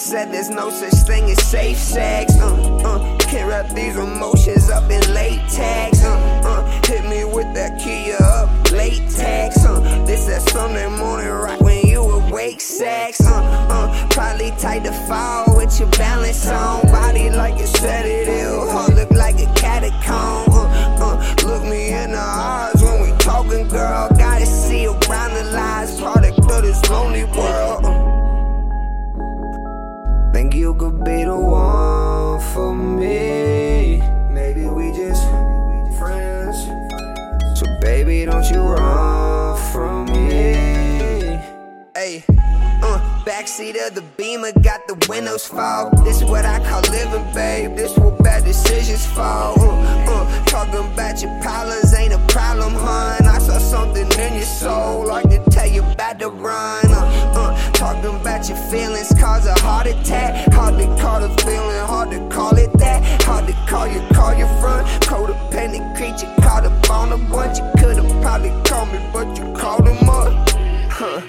said there's no such thing as safe sex. Uh, uh, can't wrap these emotions up in latex. Uh, uh, hit me with that Kia up latex. Uh, this that Sunday morning right when you awake sex. Uh, uh, probably tight to fall with your balance on. Body like a sedative. Heart look like a catacomb. Uh, uh, look me in the eyes when we talking, girl. Gotta see around the lies. Product of this lonely world. Think you could be the one for me. Maybe we just friends. So baby, don't you run from me. Hey, uh, backseat of the beamer got the windows fog. This is what I call living, babe. This where bad decisions fall. Uh, uh, talking about your problems ain't a problem, hun. I saw something in your soul, like to tell you about to run. Talking about your feelings cause a heart attack. Hard to call the feeling, hard to call it that. Hard to call you, call your front. Codependent creature caught up on a bunch. You could've probably called me, but you called him up. Huh.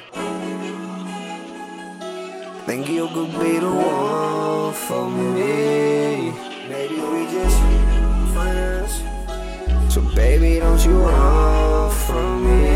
Think you could be the one for me. Maybe we just be friends. So baby, don't you run from me.